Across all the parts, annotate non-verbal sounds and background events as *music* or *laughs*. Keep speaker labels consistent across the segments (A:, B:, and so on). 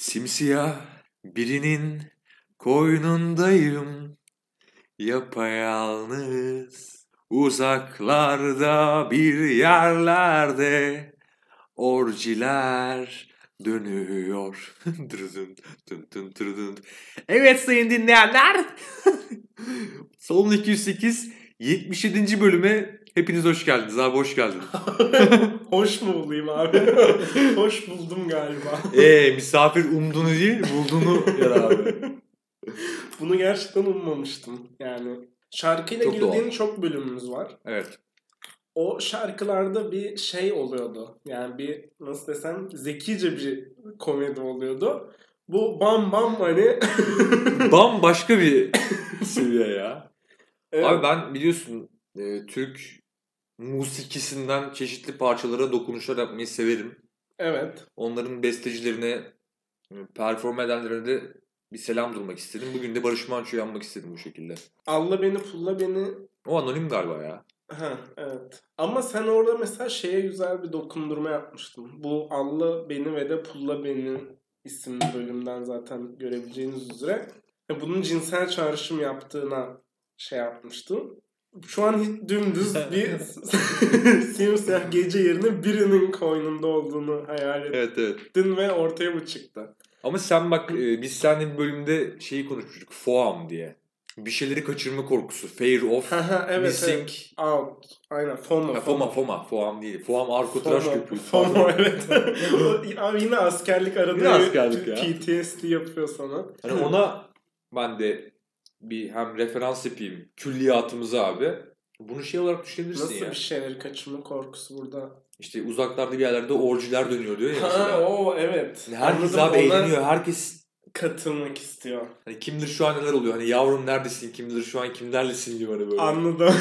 A: Simsiyah birinin koynundayım. Yapayalnız uzaklarda bir yerlerde orciler dönüyor. *laughs* Evet sayın dinleyenler. Salon 208 77. bölüme hepiniz hoş geldiniz abi hoş geldiniz. *laughs*
B: Hoş mu bulayım abi? *laughs* Hoş buldum galiba.
A: Eee misafir umduğunu değil bulduğunu yer abi.
B: Bunu gerçekten ummamıştım. Yani şarkıyla
A: Çok
B: girdiğin
A: doğal.
B: çok bölümümüz var.
A: Evet.
B: O şarkılarda bir şey oluyordu. Yani bir nasıl desem zekice bir komedi oluyordu. Bu bam bam hani *laughs*
A: Bambaşka bir seviye ya.
B: Evet.
A: Abi ben biliyorsun e, Türk musikisinden çeşitli parçalara dokunuşlar yapmayı severim.
B: evet.
A: Onların bestecilerine, e, perform edenlerine de bir selam durmak istedim. Bugün de Barış Manço'yu anmak istedim bu şekilde.
B: Alla beni pulla beni
A: O anonim galiba ya.
B: Ha evet. Ama sen orada mesela şeye güzel bir dokundurma yapmıştın. Bu Alla Beni ve de Pulla Beni isimli bölümden zaten görebileceğiniz üzere. Ya Bunun cinsel çağrışım yaptığına şey yapmıştım. Şu an dümdüz bir *laughs* simsiyah gece yerine birinin koynunda olduğunu hayal
A: Evet evet.
B: ettin ve ortaya bu çıktı.
A: Ama sen bak e, biz seninle bir bölümde şeyi konuşmuştuk. FOAM diye. Bir şeyleri kaçırma korkusu. Fear of
B: evet,
A: missing.
B: evet. Out. Aynen. FOMO.
A: Ha, FOMA FOMA. FOAM değil. FOAM arko tıraş
B: FOMO,
A: köpüğü. *laughs*
B: FOMO evet. *laughs* Abi yine askerlik arada
A: Yine askerlik ya.
B: PTSD yapıyor sana.
A: Hani ona ben de bir hem referans yapayım külliyatımıza abi. Bunu şey olarak düşünebilirsin
B: Nasıl
A: ya.
B: bir şeyleri kaçırma korkusu burada?
A: İşte uzaklarda bir yerlerde orciler dönüyor diyor ya
B: Ha o evet.
A: Herkes
B: Anladım,
A: abi eğleniyor. Herkes
B: Katılmak istiyor.
A: hani kim bilir şu an neler oluyor. Hani yavrum neredesin? Kim bilir şu an kimlerlesin gibi hani böyle.
B: Anladım.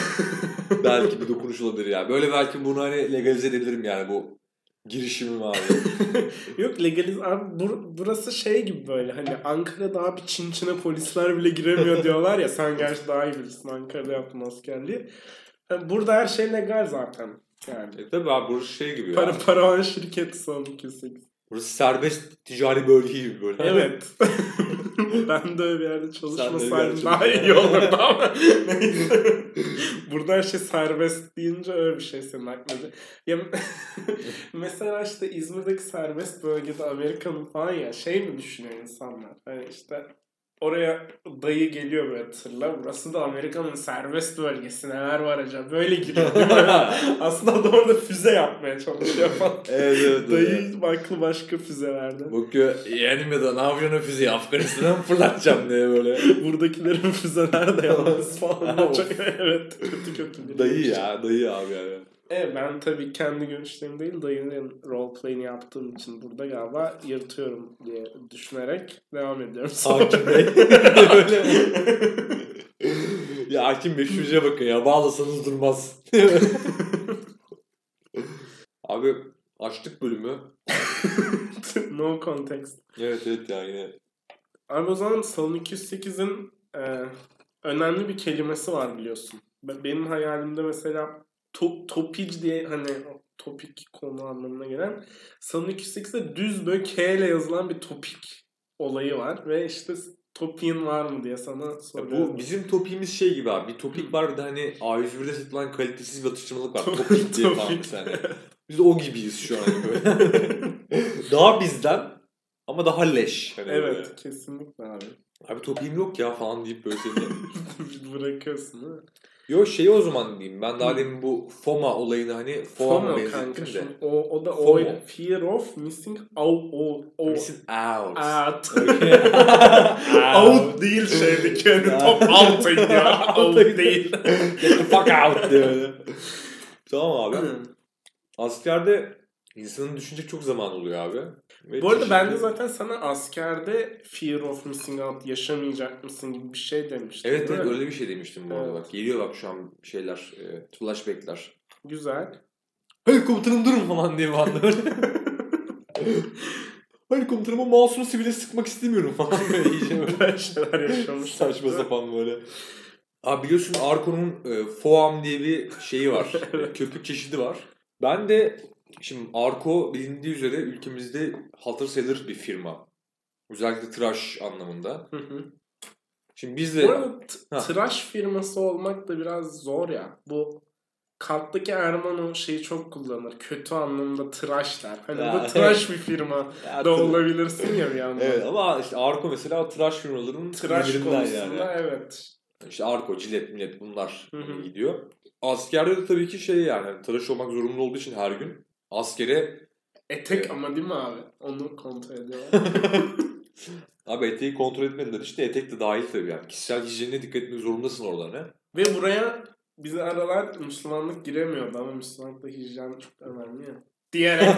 A: belki bir dokunuş olabilir ya. Böyle belki bunu hani legalize edebilirim yani bu girişimim abi. *laughs*
B: Yok legaliz abi bur- burası şey gibi böyle hani Ankara'da abi Çin Çin'e polisler bile giremiyor *laughs* diyorlar ya sen gerçi daha iyi bilirsin Ankara'da yaptın askerliği. Yani burada her şey legal zaten. Yani.
A: e tabi abi burası şey gibi ya.
B: Para paravan şirketi son 208.
A: Burası serbest ticari bölge gibi böyle.
B: Evet. *laughs* ben de öyle bir yerde çalışmasaydım daha iyi olurdu ama neyse. Burada her şey serbest deyince öyle bir şey senin aklına. Ya, *laughs* mesela işte İzmir'deki serbest bölgede Amerika'nın falan ya şey mi düşünüyor insanlar? Hani işte oraya dayı geliyor böyle tırla. Burası da Amerika'nın serbest bölgesi. Neler var acaba? Böyle giriyor? *laughs* *laughs* Aslında adam orada füze yapmaya çalışıyor falan. *laughs*
A: Evet evet. evet.
B: Dayı aklı başka füzelerde.
A: Bakıyor yeğenim ya da ne yapıyorsun füzeyi Afganistan'a mı fırlatacağım diye böyle.
B: Buradakilerin füzeler de yalnız falan. Çok, evet kötü kötü.
A: Dayı
B: şey.
A: ya dayı abi yani.
B: Evet ben tabii kendi görüşlerim değil dayının roleplay'ini yaptığım için burada galiba yırtıyorum diye düşünerek devam ediyorum.
A: Hakim Bey. Böyle. *laughs* ya Hakim Bey şu işe bakın ya bağlasanız durmaz. *laughs* abi açtık bölümü. *laughs*
B: no context.
A: Evet evet ya yine.
B: Abi o zaman Salon 208'in e, önemli bir kelimesi var biliyorsun. Be- Benim hayalimde mesela to, topic diye hani topik konu anlamına gelen Salon 208'de düz böyle K ile yazılan bir topik olayı var ve işte topiğin var mı diye sana soruyorum.
A: bu bizim topimiz şey gibi abi. Bir topik var bir de hani A101'de satılan kalitesiz bir atıştırmalık var. *laughs*
B: Top-
A: Topik diye falan mesela. Biz de o gibiyiz şu an böyle. *laughs* daha bizden ama daha leş. Hani
B: Evet
A: böyle.
B: kesinlikle abi.
A: Abi topiğim yok ya falan deyip böyle seni. *laughs*
B: Bırakıyorsun değil mi?
A: Yo şey o zaman diyeyim. Ben daha demin bu FOMA olayını hani FOMA
B: FOMO
A: benzettim de.
B: O, o da
A: FOMO.
B: o Fear of Missing Out. O, o,
A: Missing out.
B: out.
A: Okay. *laughs*
B: out değil şeydeki hani *laughs* top out'a gidiyor. out değil.
A: Get the fuck out diyor. Tamam abi. Askerde insanın düşünecek çok zaman oluyor abi. Ve
B: Bu arada
A: çeşitli-
B: ben de zaten sana askerde Fear of Missing Out yaşamayacak mısın gibi bir şey demiştim.
A: Evet evet öyle bir şey demiştim bu arada
B: Evet.
A: bak. Geliyor bak şu an şeyler, e, flashbackler.
B: Güzel.
A: Hayır komutanım durun falan diye bana *laughs* böyle. Hayır komutanım o mouse'unu sivile sıkmak istemiyorum falan böyle *laughs* iyice böyle.
B: Şeyler yaşamış.
A: Saçma sapan böyle. Abi biliyorsun Arco'nun e, Foam diye bir şeyi var. *laughs*
B: Evet.
A: Köpük çeşidi var. Ben de Şimdi Arko bilindiği üzere ülkemizde hatır sayılır bir firma. Özellikle tıraş anlamında.
B: Hı hı.
A: Şimdi biz de
B: Bu arada t- tıraş firması olmak da biraz zor ya. Bu Kalktaki Erman o şeyi çok kullanır. Kötü anlamda tıraş der. Hani
A: Ya,
B: bu *laughs* tıraş bir firma
A: Ya,
B: da olabilirsin ya bir yandan.
A: Evet ama işte Arko mesela tıraş firmalarının
B: Tıraş konusunda evet.
A: İşte Arko, Cilet, Millet bunlar
B: Hı hı.
A: gidiyor. Askerde de tabii ki şey yani hani tıraş olmak zorunlu olduğu için her gün askere
B: Etek
A: Evet.
B: ama değil mi abi? Onu kontrol ediyorlar. *laughs*
A: abi eteği kontrol etmediler işte etek de dahil tabii yani. Kişisel hijyenine dikkat etmek zorundasın orada ne?
B: Ve buraya bizi aralar Müslümanlık giremiyordu ama Müslümanlıkta hijyen çok önemli ya. Diyerek *laughs*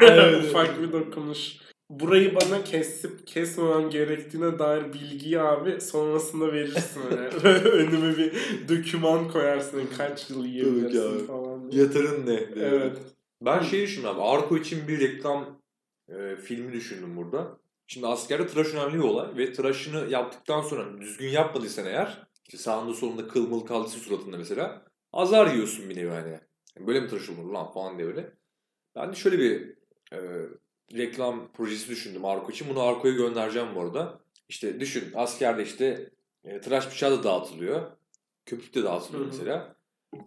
A: Evet. *laughs*
B: ufak bir dokunuş. Burayı bana kesip kesmemem gerektiğine dair bilgiyi abi sonrasında verirsin öyle. Önüme bir doküman koyarsın kaç yıl yiyebilirsin falan diye.
A: Yatırın ne?
B: Evet.
A: Ben şeyi düşündüm abi. Arko için bir reklam e, filmi düşündüm burada. Şimdi askerde tıraş önemli bir olay ve tıraşını yaptıktan sonra düzgün yapmadıysan eğer işte sağında solunda kıl mıl kaldıysa suratında mesela azar yiyorsun bir nevi hani. Yani Böyle mi tıraş olunur lan falan diye öyle. Ben de şöyle bir e, reklam projesi düşündüm Arko için. Bunu Arko'ya göndereceğim bu arada. İşte düşün askerde işte e, tıraş bıçağı da dağıtılıyor. Köpük de dağıtılıyor
B: Hı hı.
A: mesela.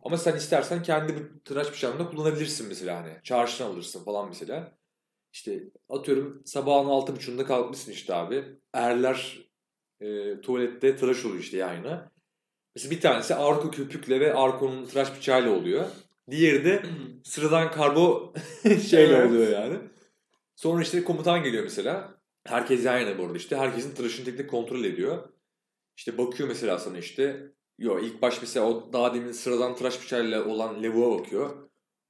A: Ama sen istersen kendi bu tıraş bıçağını kullanabilirsin mesela hani. Çarşıdan alırsın falan mesela. İşte atıyorum sabahın altı buçuğunda kalkmışsın işte abi. Erler e, tuvalette tıraş oluyor işte yayına. Mesela bir tanesi Arko köpükle ve Arko'nun tıraş bıçağıyla oluyor. Diğeri de *clears throat* sıradan karbo *laughs* şeyle
B: Evet.
A: oluyor yani. Sonra işte komutan geliyor mesela. Herkes yan yana bu arada işte. Herkesin tıraşını tek tek kontrol ediyor. İşte bakıyor mesela sana işte. Yo ilk baş mesela o daha demin sıradan tıraş bıçağıyla olan levuğa bakıyor.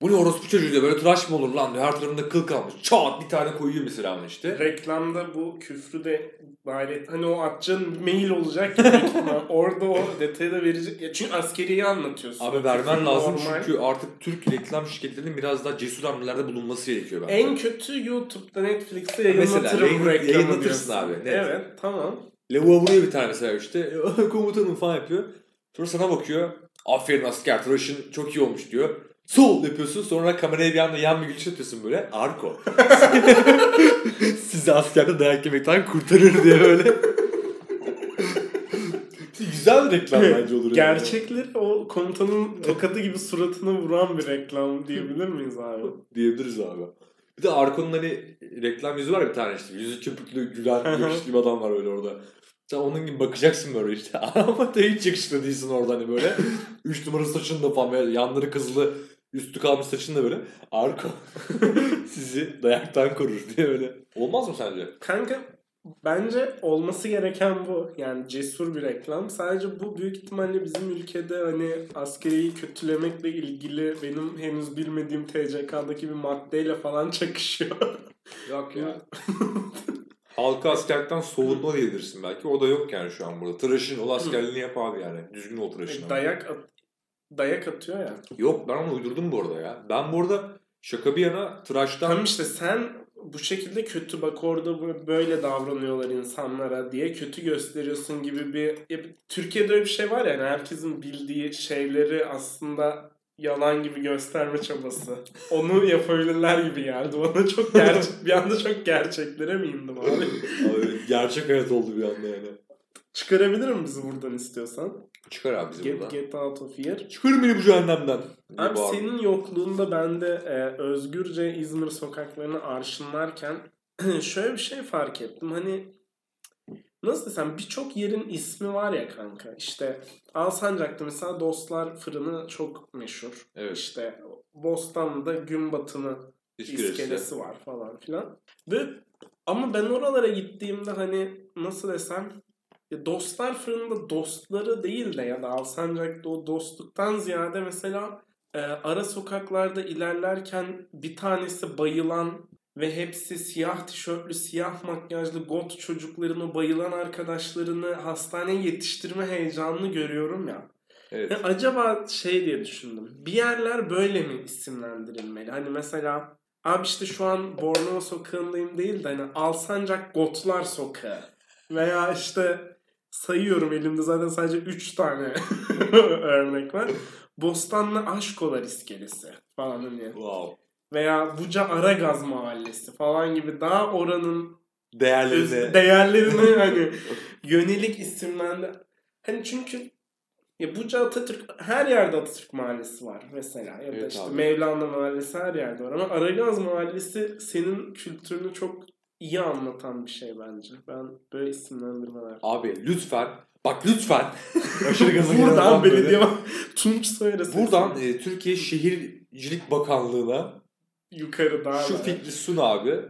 A: Bu ne orospu çocuğu diyor. Böyle tıraş mı olur lan diyor. Her tarafında kıl kalmış. Çat bir tane koyuyor mesela ona işte.
B: Reklamda bu küfrü de dahil et. Hani o atacağın mail olacak ihtimal. *laughs* Orada o detayı da verecek. Ya çünkü askeriyi anlatıyorsun.
A: Abi vermen lazım
B: normal.
A: çünkü artık Türk reklam şirketlerinin biraz daha cesur hamlelerde bulunması gerekiyor bence.
B: En kötü YouTube'da Netflix'te
A: Mesela
B: yayınlatırım
A: yayın-
B: bu reklamı
A: yayınlatırsın
B: diyorsun.
A: abi, net.
B: Evet tamam.
A: Levuğa vuruyor bir tane mesela işte. *laughs* Komutanım falan yapıyor. Sonra sana bakıyor. Aferin asker tıraşın çok iyi olmuş diyor. Sol yapıyorsun sonra kameraya bir anda yan bir gülüş atıyorsun böyle. Arko. *laughs* Sizi askerde dayak yemekten kurtarır diye böyle. *laughs* Güzel bir reklam bence olur. yani.
B: Gerçekleri o komutanın tokadı gibi suratına vuran bir reklam diyebilir miyiz abi?
A: Diyebiliriz abi. Bir de Arko'nun hani reklam yüzü var ya bir tane işte. Yüzü köpüklü gülen yakışıklı bir adam var öyle orada. Sen onun gibi bakacaksın böyle işte. *laughs* Ama da hiç yakışıklı değilsin orada hani böyle. Üç numara saçın da falan böyle yanları kızılı üstü kalmış saçın da böyle. Arko *laughs* sizi dayaktan korur diye öyle. Olmaz mı sence?
B: Kanka bence olması gereken bu. Yani cesur bir reklam. Sadece bu büyük ihtimalle bizim ülkede hani askeriyi kötülemekle ilgili benim henüz bilmediğim TCK'daki bir maddeyle falan *laughs* çakışıyor.
A: Yok ya. Halka askerlikten soğutma diyebilirsin belki. O da yok yani şu an burada. Tıraşın ol askerliğini yap abi yani. Düzgün ol tıraşın. ama.
B: dayak at- dayak atıyor ya.
A: Yok ben onu uydurdum bu arada ya. Ben bu arada şaka bir yana tıraştan...
B: Tamam işte sen bu şekilde kötü bak orada böyle davranıyorlar insanlara diye kötü gösteriyorsun gibi bir ya Türkiye'de öyle bir şey var ya yani herkesin bildiği şeyleri aslında yalan gibi gösterme çabası. Onu yapabilirler gibi geldi. Bana çok gerçek bir anda çok gerçeklere mi indim abi? *laughs*
A: Abi, gerçek hayat oldu bir anda yani.
B: Çıkarabilirim bizi buradan istiyorsan.
A: Çıkar abi bizi
B: Get,
A: buradan.
B: get out of here.
A: Çıkarın beni bu cehennemden.
B: Abi senin yokluğunda ben de e, özgürce İzmir sokaklarını arşınlarken *clears throat* şöyle bir şey fark ettim. Hani nasıl desem birçok yerin ismi var ya kanka. İşte Alsancak'ta mesela Dostlar Fırını çok meşhur.
A: Evet.
B: İşte Bostanlı'da Gün Batımı
A: İskelesi.
B: iskelesi var falan filan. Ve ama ben oralara gittiğimde hani nasıl desem dostlar fırında dostları değil de ya da Alsancak'ta o dostluktan ziyade mesela e, ara sokaklarda ilerlerken bir tanesi bayılan ve hepsi siyah tişörtlü, siyah makyajlı got çocuklarını, bayılan arkadaşlarını hastaneye yetiştirme heyecanını görüyorum ya.
A: Evet.
B: Ya acaba şey diye düşündüm. Bir yerler böyle mi isimlendirilmeli? Hani mesela abi işte şu an Bornova sokağındayım değil de hani Alsancak Gotlar Sokağı. Veya işte sayıyorum elimde zaten sadece 3 tane *laughs* örnek var. Bostanlı Aşkolar iskelesi falan hani.
A: Wow.
B: Veya Buca Aragaz Mahallesi falan gibi daha oranın
A: Değerlerine.
B: değerlerine *laughs* hani yönelik isimlendi. Hani çünkü ya Buca Atatürk her yerde Atatürk Mahallesi var mesela ya da
A: Evet
B: işte
A: abi.
B: Mevlana Mahallesi her yerde var ama Aragaz Mahallesi senin kültürünü çok iyi anlatan bir şey bence. Ben böyle isimlendirmeler.
A: Abi lütfen. Bak lütfen. *laughs* Aşırı gaza
B: Buradan belediye *laughs* Tunç Soyer'e
A: Buradan e, Türkiye Şehircilik Bakanlığı'na
B: yukarı daha
A: şu fikri sun abi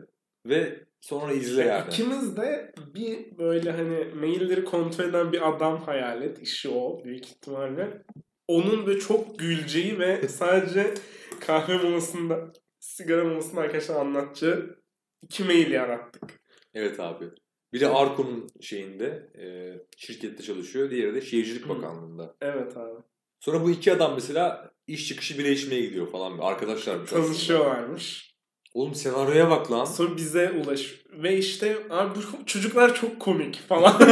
A: ve sonra izle yani.
B: İkimiz de bir böyle hani mailleri kontrol eden bir adam hayal et. İşi o büyük ihtimalle. Onun böyle çok güleceği ve sadece kahve molasında, sigara molasında arkadaşlar anlatacağı iki mail yarattık.
A: Evet abi. Biri Arko'nun şeyinde e, şirkette çalışıyor. Diğeri de Şehircilik. Bakanlığı'nda.
B: Evet abi.
A: Sonra bu iki adam mesela iş çıkışı bire içmeye gidiyor falan. Arkadaşlarmış aslında.
B: Tanışıyorlarmış.
A: Oğlum senaryoya bak lan.
B: Sonra bize ulaş. Ve işte abi bu çocuklar çok komik falan. *laughs*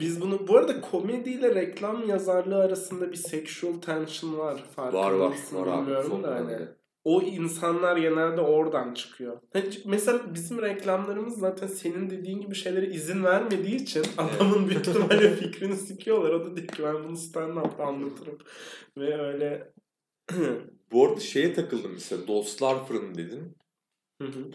B: Biz bunu bu arada komediyle reklam yazarlığı arasında bir sexual tension var.
A: Var var. Var abi.
B: da hani. O insanlar genelde oradan çıkıyor. Hani mesela bizim reklamlarımız zaten senin dediğin gibi şeylere izin vermediği için adamın *laughs* büyük ihtimalle fikrini sikiyorlar. O da diyor ki ben bunu stand-up'ta anlatırım. Ve öyle *clears throat*
A: Bu arada şeye takıldım mesela. Dostlar Fırını dedin.
B: Hı hı.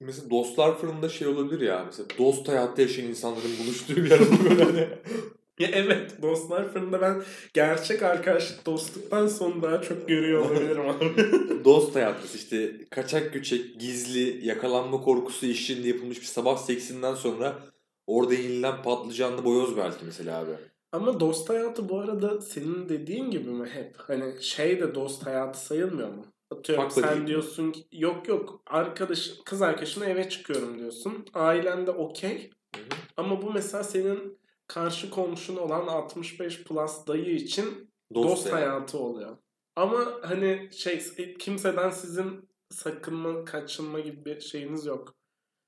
A: Mesela Dostlar Fırını'nda şey olabilir ya. Mesela dost hayatta yaşayan insanların buluştuğu bir yer böyle hani. *laughs* *laughs*
B: Ya evet dostlar fırında ben gerçek arkadaşlık dostluktan sonra daha çok görüyor olabilirim abi. *laughs*
A: Dost hayatı işte kaçak göçek, gizli, yakalanma korkusu işinde yapılmış bir sabah seksinden sonra orada yenilen patlıcanlı boyoz belki mesela abi.
B: Ama dost hayatı bu arada senin dediğin gibi mi hep? Hani şey de dost hayatı sayılmıyor mu? Atıyorum
A: Haklı
B: sen
A: değil.
B: diyorsun ki yok yok arkadaş kız arkadaşına eve çıkıyorum diyorsun. Ailen de okey. Ama bu mesela senin karşı komşun olan 65 plus dayı için
A: Dost,
B: dost, hayatı oluyor. Ama hani şey kimseden sizin sakınma, kaçınma gibi bir şeyiniz yok.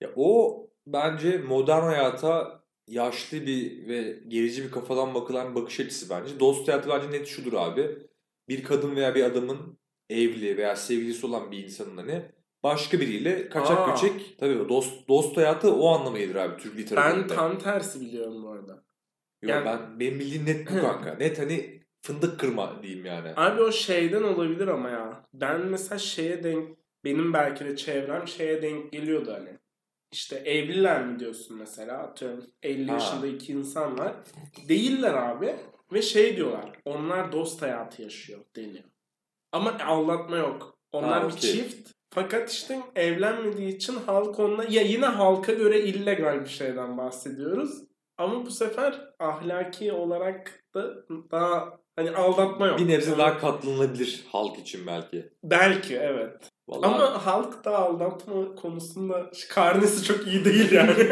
A: Ya o bence modern hayata yaşlı bir ve gerici bir kafadan bakılan bir bakış açısı bence. Dost hayatı bence net şudur abi. Bir kadın veya bir adamın evli veya sevgilisi olan bir insanın hani başka biriyle kaçak
B: Aa.
A: göçek tabii dost dost hayatı o anlama gelir abi Türk
B: Ben
A: literatüründe.
B: tam tersi biliyorum bu arada.
A: Yok,
B: yani-
A: ben benim bildiğim net bu kanka. *clears throat* net hani fındık kırma diyeyim yani.
B: Abi o şeyden olabilir ama ya. Ben mesela şeye denk benim belki de çevrem şeye denk geliyordu hani. İşte evliler mi diyorsun mesela atıyorum 50
A: Ha.
B: yaşında iki insan var. Değiller abi ve şey diyorlar onlar dost hayatı yaşıyor deniyor. Ama aldatma yok. Onlar
A: Ha,
B: bir
A: okey.
B: çift. Fakat işte evlenmediği için halk onunla ya yine halka göre illegal bir şeyden bahsediyoruz. Ama bu sefer ahlaki olarak da daha hani aldatma yok.
A: Bir nebze daha katlanılabilir halk için belki.
B: Belki evet.
A: Vallahi
B: Ama halk da aldatma konusunda karnesi çok iyi değil yani. *laughs*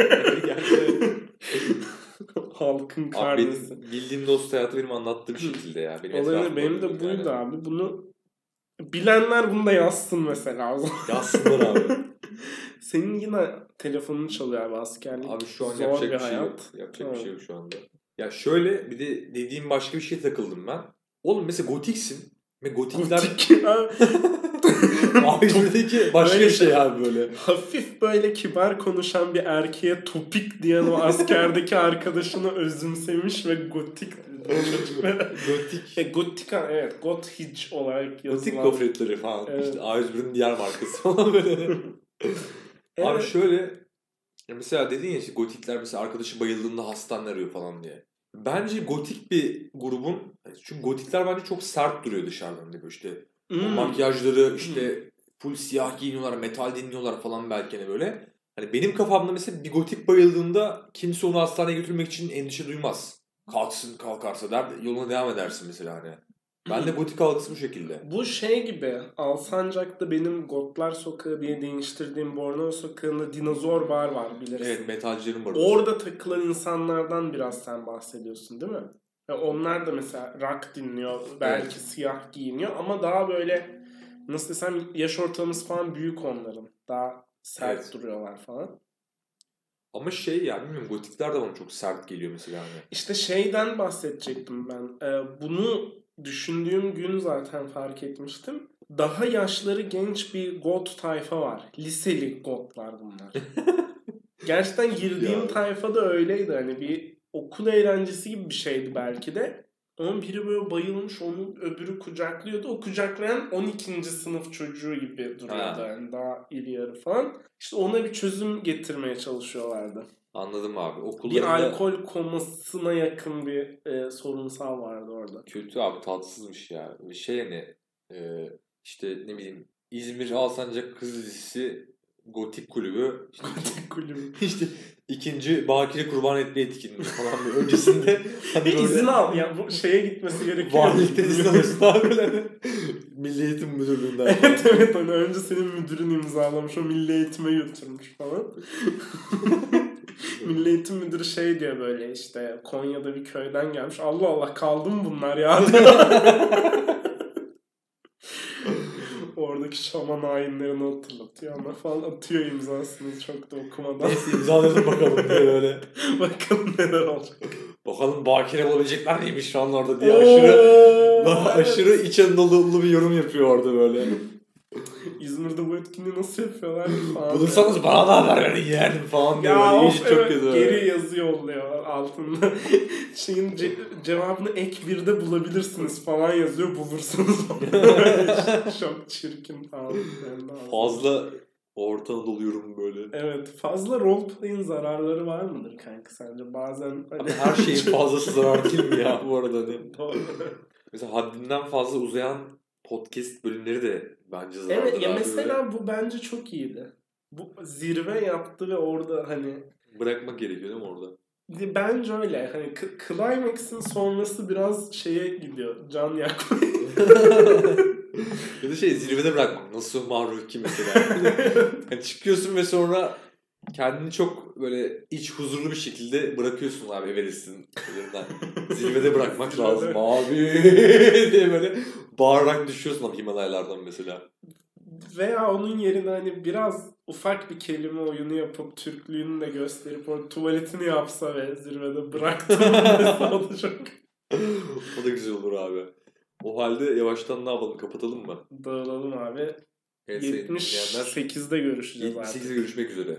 B: *laughs* Halkın
A: Abi
B: karnesi.
A: benim bildiğim dost hayatı benim anlattığım şekilde ya. Benim etrafımda
B: benim de buydu
A: yani.
B: abi. Bunu bilenler bunu da yazsın mesela. o zaman.
A: Yazsınlar abi. *laughs*
B: Senin yine telefonun çalıyor abi askerlik.
A: Abi şu an
B: Zor
A: yapacak
B: bir
A: bir, şey
B: hayat.
A: yok. Yapacak bir
B: Evet.
A: şey yok şu anda. Ya şöyle bir de dediğim başka bir şeye takıldım ben. Oğlum mesela gotiksin. Ve gotikler...
B: Gotik. *laughs* Abi,
A: İzmir'deki başka bir şey abi böyle.
B: Hafif böyle kibar konuşan bir erkeğe topik diyen o askerdeki *laughs* arkadaşını özümsemiş ve gotik. *laughs*
A: Gotik.
B: E, Gotika evet Gothitch olarak yazılan.
A: Gotik gofretleri falan.
B: Evet.
A: İşte A101'in diğer markası falan böyle. Abi
B: Evet.
A: şöyle ya mesela dedin ya işte gotikler mesela arkadaşı bayıldığında hastane arıyor falan diye. Bence gotik bir grubun çünkü gotikler bence çok sert duruyor dışarıdan hani böyle işte
B: Hmm.
A: makyajları işte full siyah giyiniyorlar, metal dinliyorlar falan belki hani böyle. Hani benim kafamda mesela bir gotik bayıldığında kimse onu hastaneye götürmek için endişe duymaz. Kalksın kalkarsa der yoluna devam edersin mesela hani. Ben de gotik algısı bu şekilde.
B: Bu şey gibi Alsancak'ta benim Gotlar Sokağı diye değiştirdiğim Bornova Sokağı'nda dinozor bar var bilirsin.
A: Evet metalcilerin var.
B: Orada takılan insanlardan biraz sen bahsediyorsun değil mi? Ve onlar da mesela rock dinliyor, belki siyah giyiniyor ama daha böyle nasıl desem yaş ortalaması falan büyük onların. Daha sert
A: Evet.
B: duruyorlar falan.
A: Ama şey ya bilmiyorum gotikler de bana çok sert geliyor mesela hani.
B: İşte şeyden bahsedecektim ben. Ee, bunu düşündüğüm gün zaten fark etmiştim. daha yaşları genç bir god tayfa var. Liseli godlar bunlar. *laughs* Gerçekten girdiğim tayfa da öyleydi. Hani bir okul eğlencesi gibi bir şeydi belki de. Onun biri böyle bayılmış, onun öbürü kucaklıyordu. O kucaklayan 12. sınıf çocuğu gibi duruyordu.
A: Ha.
B: Yani daha iri yarı falan. İşte ona bir çözüm getirmeye çalışıyorlardı.
A: Anladım abi.
B: Bir
A: Okullarında
B: alkol komasına yakın bir e, sorunsal vardı orada.
A: kötü abi tatsızmış ya. Bir şey hani e, işte ne bileyim İzmir Alsancak Kız Lisesi *laughs* Gotik Kulübü işte,
B: Kulübü.
A: işte ikinci Bakire Kurban Etme etkinliği falan bir öncesinde *laughs* hani böyle
B: izin al. Ya bu şeye gitmesi gerekiyor.
A: valilikten izin alıyorsun abi böyle. Milli Eğitim Müdürlüğü'nden.
B: evet evet hani önce senin müdürün imzalamış o milli eğitime götürmüş falan. *laughs* milli eğitim müdürü şey diyor böyle işte Konya'da bir köyden gelmiş. Allah Allah kaldı mı bunlar ya? Oradaki şaman ayinlerini hatırlatıyor ama falan atıyor imzasını çok da okumadan.
A: Neyse imzalayalım bakalım diye böyle. *laughs*
B: Bakalım neler olacak.
A: Bakalım bakire olabilecekler neymiş şu an orada diye aşırı aşırı iç Anadolu'lu bir yorum yapıyor orada böyle.
B: İzmir'de bu etkinliği nasıl yapıyorlar *laughs* falan.
A: Bulursanız bana da haber verin yeğenim falan diye
B: Ya of,
A: çok böyle.
B: Geri yazı yolluyorlar altında. *laughs* Şeyin ce- cevabını ek birde bulabilirsiniz falan yazıyor bulursunuz. *laughs* çok çirkin falan.
A: Fazla Orta Anadolu yorum böyle.
B: Evet fazla roleplay'in zararları var mıdır kanka sence? Bazen hani...
A: Abi her şeyin fazlası zarar değil mi ya bu arada? Hani
B: Doğru.
A: mesela haddinden fazla uzayan podcast bölümleri de bence zararlı.
B: evet ya mesela bu bence çok iyiydi. Bu zirve yaptı ve orada hani
A: Böyle bırakmak gerekiyor değil mi orada?
B: Bence öyle. Hani Climax'in sonrası biraz şeye gidiyor. Can yakmaya. *laughs*
A: ya da şey zirvede bırakmak. Nasıl mahruh ki mesela. yani *laughs* çıkıyorsun ve sonra kendini çok böyle iç huzurlu bir şekilde bırakıyorsun abi Everest'in üzerinden. *laughs* Zirvede bırakmak lazım abi *laughs* diye böyle bağırarak düşüyorsun abi Himalaylardan mesela.
B: Veya onun yerine hani biraz ufak bir kelime oyunu yapıp Türklüğünü de gösterip o tuvaletini yapsa ve zirvede bıraktım *laughs* dese
A: o da güzel olur abi. O halde yavaştan ne yapalım kapatalım mı?
B: dağılalım abi.
A: Evet, sayın dinleyenler,
B: 78'de görüşeceğiz artık.
A: 78'de görüşmek üzere.